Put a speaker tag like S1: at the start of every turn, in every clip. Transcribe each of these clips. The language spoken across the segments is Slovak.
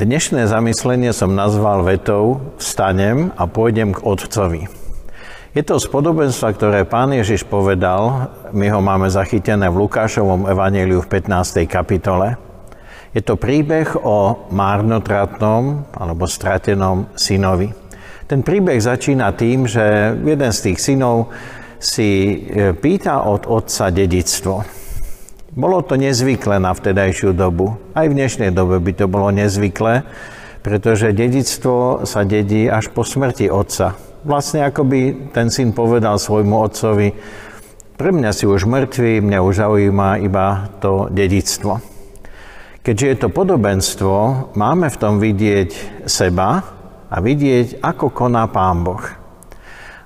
S1: Dnešné zamyslenie som nazval vetou Vstanem a pôjdem k Otcovi. Je to z podobenstva, ktoré pán Ježiš povedal, my ho máme zachytené v Lukášovom evaníliu v 15. kapitole. Je to príbeh o márnotratnom alebo stratenom synovi. Ten príbeh začína tým, že jeden z tých synov si e, pýta od otca dedictvo. Bolo to nezvyklé na vtedajšiu dobu. Aj v dnešnej dobe by to bolo nezvyklé, pretože dedictvo sa dedí až po smrti otca. Vlastne ako by ten syn povedal svojmu otcovi, pre mňa si už mŕtvý, mňa už zaujíma iba to dedictvo. Keďže je to podobenstvo, máme v tom vidieť seba a vidieť, ako koná Pán Boh.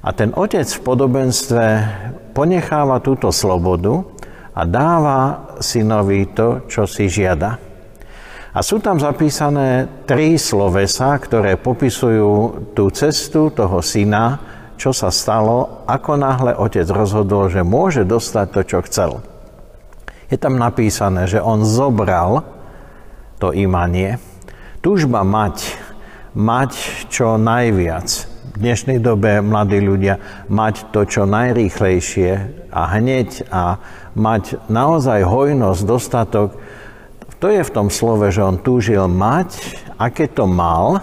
S1: A ten otec v podobenstve ponecháva túto slobodu, a dáva synovi to, čo si žiada. A sú tam zapísané tri slovesa, ktoré popisujú tú cestu toho syna, čo sa stalo, ako náhle otec rozhodol, že môže dostať to, čo chcel. Je tam napísané, že on zobral to imanie. Túžba mať, mať čo najviac, v dnešnej dobe mladí ľudia mať to čo najrýchlejšie a hneď a mať naozaj hojnosť, dostatok, to je v tom slove, že on túžil mať, aké to mal.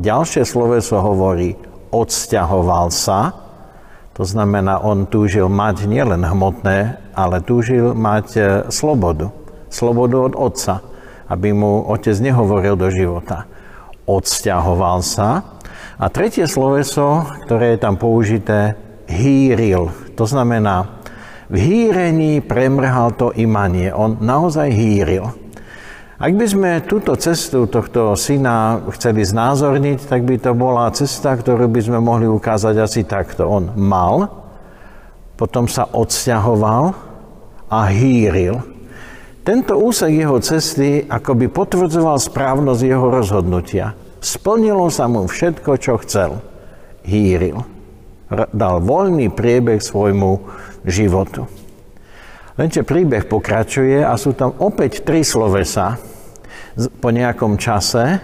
S1: Ďalšie sloveso hovorí, odsťahoval sa, to znamená, on túžil mať nielen hmotné, ale túžil mať e, slobodu. Slobodu od otca, aby mu otec nehovoril do života. Odsťahoval sa, a tretie sloveso, ktoré je tam použité, hýril. To znamená, v hýrení premrhal to imanie. On naozaj hýril. Ak by sme túto cestu tohto syna chceli znázorniť, tak by to bola cesta, ktorú by sme mohli ukázať asi takto. On mal, potom sa odsťahoval a hýril. Tento úsek jeho cesty akoby potvrdzoval správnosť jeho rozhodnutia. Splnilo sa mu všetko, čo chcel. Hýril. Dal voľný priebeh svojmu životu. Lenže príbeh pokračuje a sú tam opäť tri slovesa. Po nejakom čase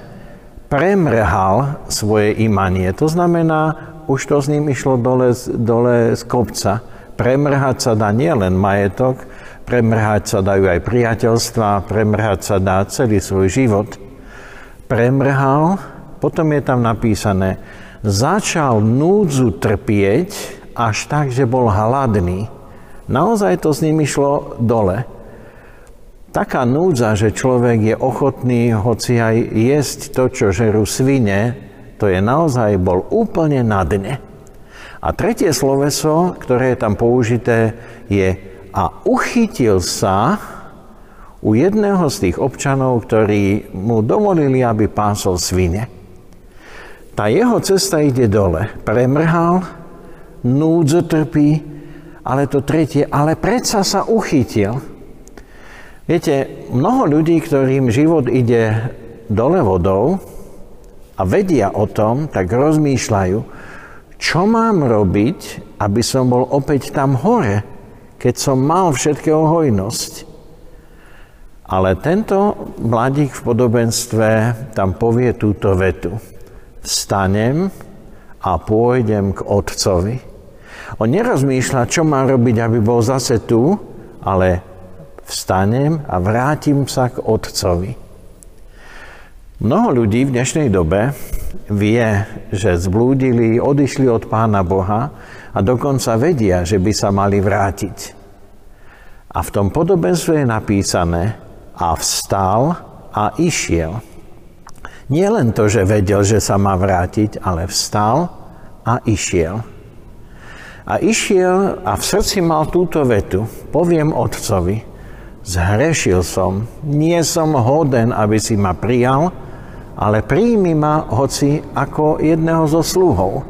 S1: premrhal svoje imanie. To znamená, už to s ním išlo dole, dole z kopca. Premrhať sa dá nielen majetok, premrhať sa dajú aj priateľstva, premrhať sa dá celý svoj život. Premrhal potom je tam napísané, začal núdzu trpieť až tak, že bol hladný. Naozaj to s ním išlo dole. Taká núdza, že človek je ochotný hoci aj jesť to, čo žerú svine, to je naozaj bol úplne na dne. A tretie sloveso, ktoré je tam použité, je a uchytil sa u jedného z tých občanov, ktorí mu dovolili, aby pásol svine. Tá jeho cesta ide dole. Premrhal, núdzo trpí, ale to tretie, ale predsa sa uchytil. Viete, mnoho ľudí, ktorým život ide dole vodou a vedia o tom, tak rozmýšľajú, čo mám robiť, aby som bol opäť tam hore, keď som mal všetkého hojnosť. Ale tento mladík v podobenstve tam povie túto vetu vstanem a pôjdem k otcovi. On nerozmýšľa, čo má robiť, aby bol zase tu, ale vstanem a vrátim sa k otcovi. Mnoho ľudí v dnešnej dobe vie, že zblúdili, odišli od Pána Boha a dokonca vedia, že by sa mali vrátiť. A v tom podobenstve je napísané a vstal a išiel. Nie len to, že vedel, že sa má vrátiť, ale vstal a išiel. A išiel a v srdci mal túto vetu. Poviem otcovi, zhrešil som, nie som hoden, aby si ma prijal, ale príjmi ma hoci ako jedného zo sluhov.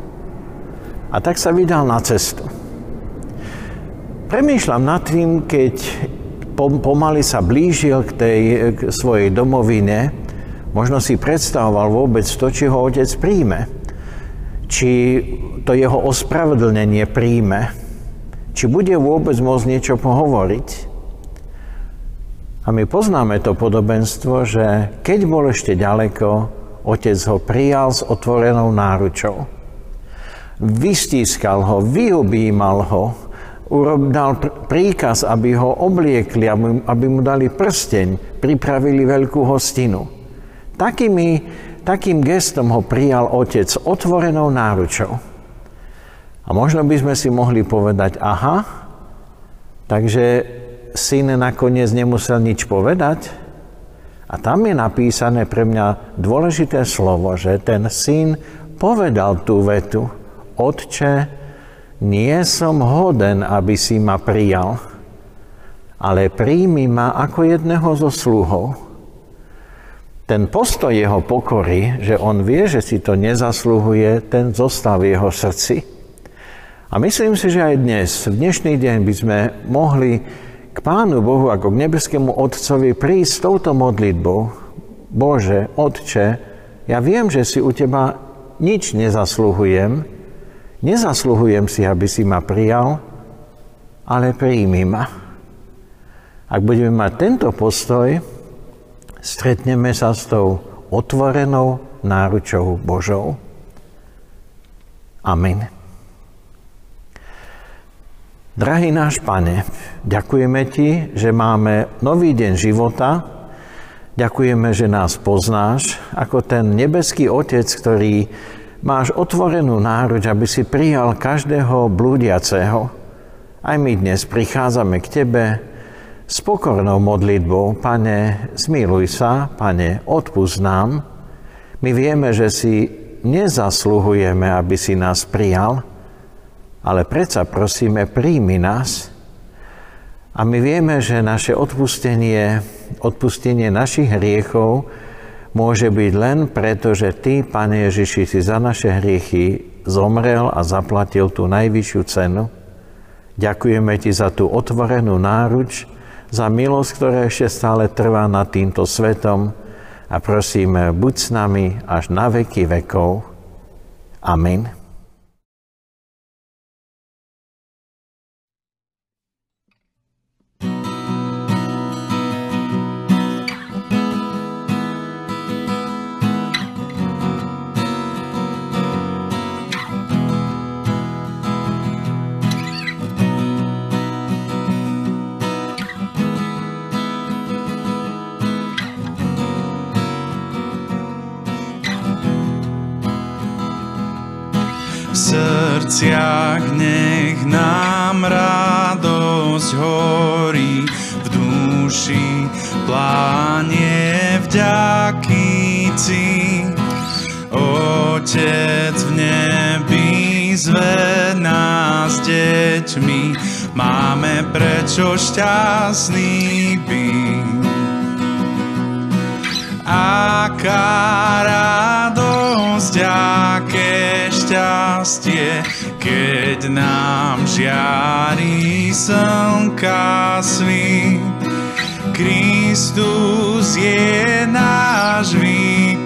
S1: A tak sa vydal na cestu. Premýšľam nad tým, keď pomaly sa blížil k tej k svojej domovine, Možno si predstavoval vôbec to, či ho otec príjme. Či to jeho ospravedlnenie príjme. Či bude vôbec môcť niečo pohovoriť. A my poznáme to podobenstvo, že keď bol ešte ďaleko, otec ho prijal s otvorenou náručou. Vystískal ho, vyobímal ho, dal príkaz, aby ho obliekli, aby mu dali prsteň, pripravili veľkú hostinu. Takými, takým gestom ho prijal otec otvorenou náručou. A možno by sme si mohli povedať, aha, takže syn nakoniec nemusel nič povedať. A tam je napísané pre mňa dôležité slovo, že ten syn povedal tú vetu, Otče, nie som hoden, aby si ma prijal, ale príjmi ma ako jedného zo sluhov. Ten postoj jeho pokory, že on vie, že si to nezasluhuje, ten zostal v jeho srdci. A myslím si, že aj dnes, v dnešný deň by sme mohli k Pánu Bohu ako k nebeskému Otcovi prísť s touto modlitbou. Bože, Otče, ja viem, že si u Teba nič nezasluhujem, nezasluhujem si, aby si ma prijal, ale príjmi ma. Ak budeme mať tento postoj, stretneme sa s tou otvorenou náručou Božou. Amen. Drahý náš Pane, ďakujeme Ti, že máme nový deň života, ďakujeme, že nás poznáš ako ten nebeský Otec, ktorý máš otvorenú náruč, aby si prijal každého blúdiaceho. Aj my dnes prichádzame k Tebe s pokornou modlitbou, Pane, zmiluj sa, Pane, odpúsť nám. My vieme, že si nezasluhujeme, aby si nás prijal, ale predsa prosíme, príjmi nás. A my vieme, že naše odpustenie, odpustenie našich hriechov môže byť len preto, že Ty, Pane Ježiši, si za naše hriechy zomrel a zaplatil tú najvyššiu cenu. Ďakujeme Ti za tú otvorenú náruč, za milosť, ktorá ešte stále trvá nad týmto svetom a prosíme, buď s nami až na veky vekov. Amen.
S2: Srdciach nech nám radosť horí, v duši plánie vďaky ci. Otec v nebi zve nás deťmi, máme prečo šťastný byť. Aká radosť, aké šťastie, keď nám žiari slnka. Kristus je náš vykúpiteľ,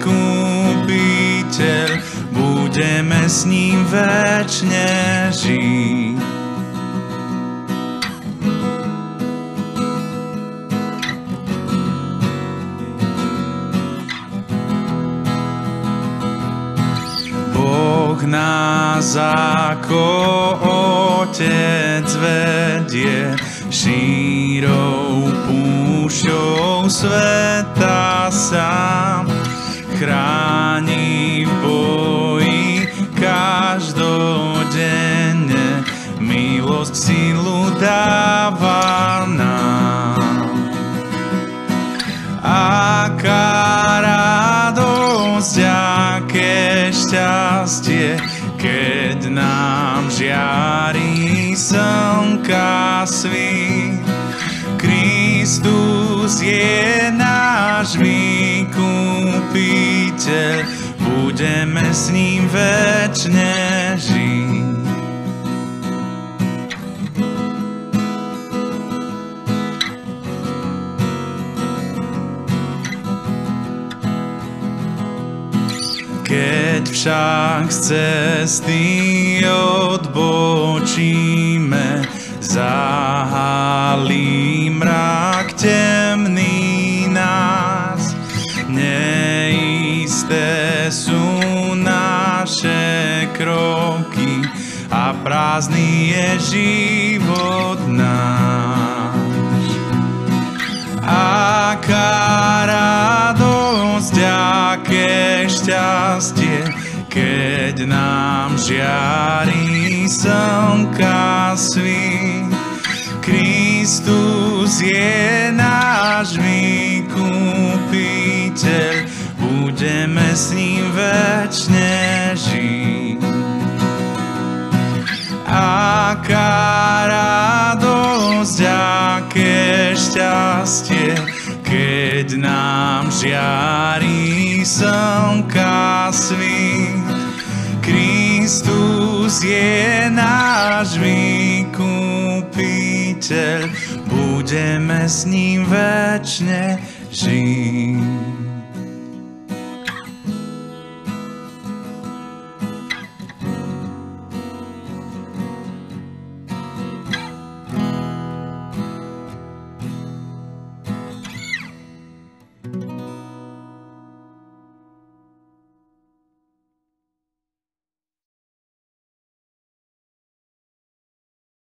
S2: budeme s ním večne žiť. Nás ako Otec vedie šírou púšťou sveta sám. Chráni v boji každodenne, milosť silu dáva nám. Aká radosť, aké šťastie, keď nám žiari slnka svít. Kristus je náš vykúpiteľ, budeme s ním večne však z cesty odbočíme, zahalí mrak temný nás. Neisté sú naše kroky a prázdny je život náš. Aká radosť, aké šťastie, keď nám žiarí slnka svít. Kristus je náš vykupiteľ, budeme s ním večne žiť. Aká radosť, aké šťastie, keď nám žiarí slnka svít. Kristus je náš vykupiteľ, budeme s ním večne žiť.